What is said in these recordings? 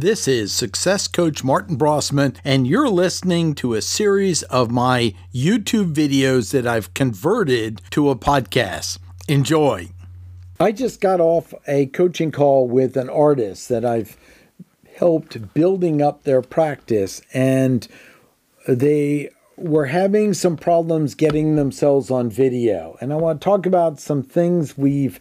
This is Success Coach Martin Brossman, and you're listening to a series of my YouTube videos that I've converted to a podcast. Enjoy. I just got off a coaching call with an artist that I've helped building up their practice, and they were having some problems getting themselves on video. And I want to talk about some things we've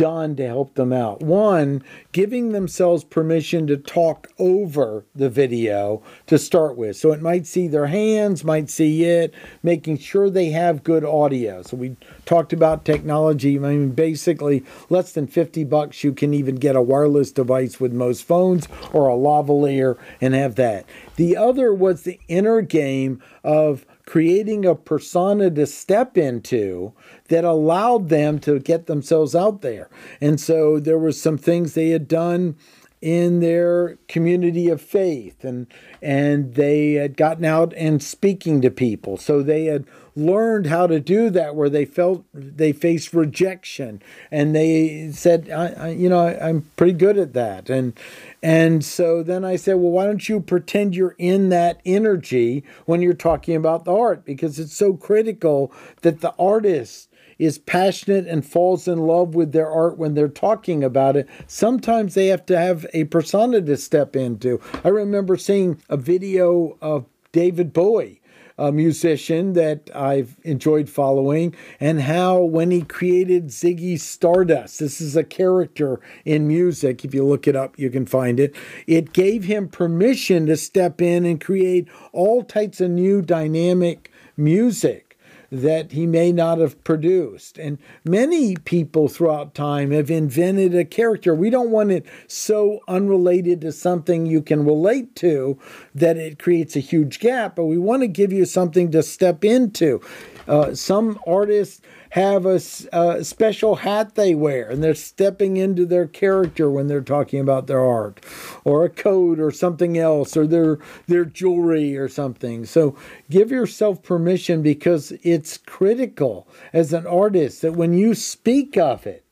done to help them out. One, giving themselves permission to talk over the video to start with. So it might see their hands, might see it, making sure they have good audio. So we talked about technology. I mean, basically, less than 50 bucks, you can even get a wireless device with most phones or a lavalier and have that. The other was the inner game of creating a persona to step into that allowed them to get themselves out there. And so there were some things they had done in their community of faith and and they had gotten out and speaking to people. So they had learned how to do that where they felt they faced rejection and they said I, I, you know I, i'm pretty good at that. And and so then i said well why don't you pretend you're in that energy when you're talking about the art? Because it's so critical that the artist is passionate and falls in love with their art when they're talking about it, sometimes they have to have a persona to step into. I remember seeing a video of David Bowie a musician that I've enjoyed following, and how when he created Ziggy Stardust, this is a character in music. If you look it up, you can find it. It gave him permission to step in and create all types of new dynamic music that he may not have produced. And many people throughout time have invented a character. We don't want it so unrelated to something you can relate to that it creates a huge gap, but we want to give you something to step into. Uh, some artists have a, a, special hat they wear and they're stepping into their character when they're talking about their art or a coat or something else or their their jewelry or something. So give yourself permission because it's critical as an artist that when you speak of it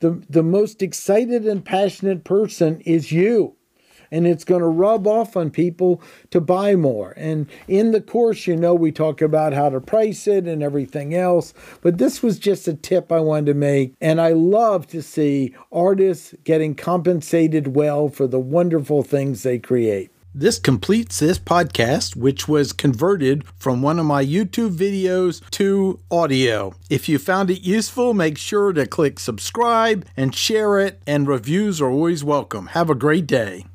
the the most excited and passionate person is you and it's going to rub off on people to buy more. And in the course, you know, we talk about how to price it and everything else, but this was just a tip I wanted to make. And I love to see artists getting compensated well for the wonderful things they create. This completes this podcast, which was converted from one of my YouTube videos to audio. If you found it useful, make sure to click subscribe and share it, and reviews are always welcome. Have a great day.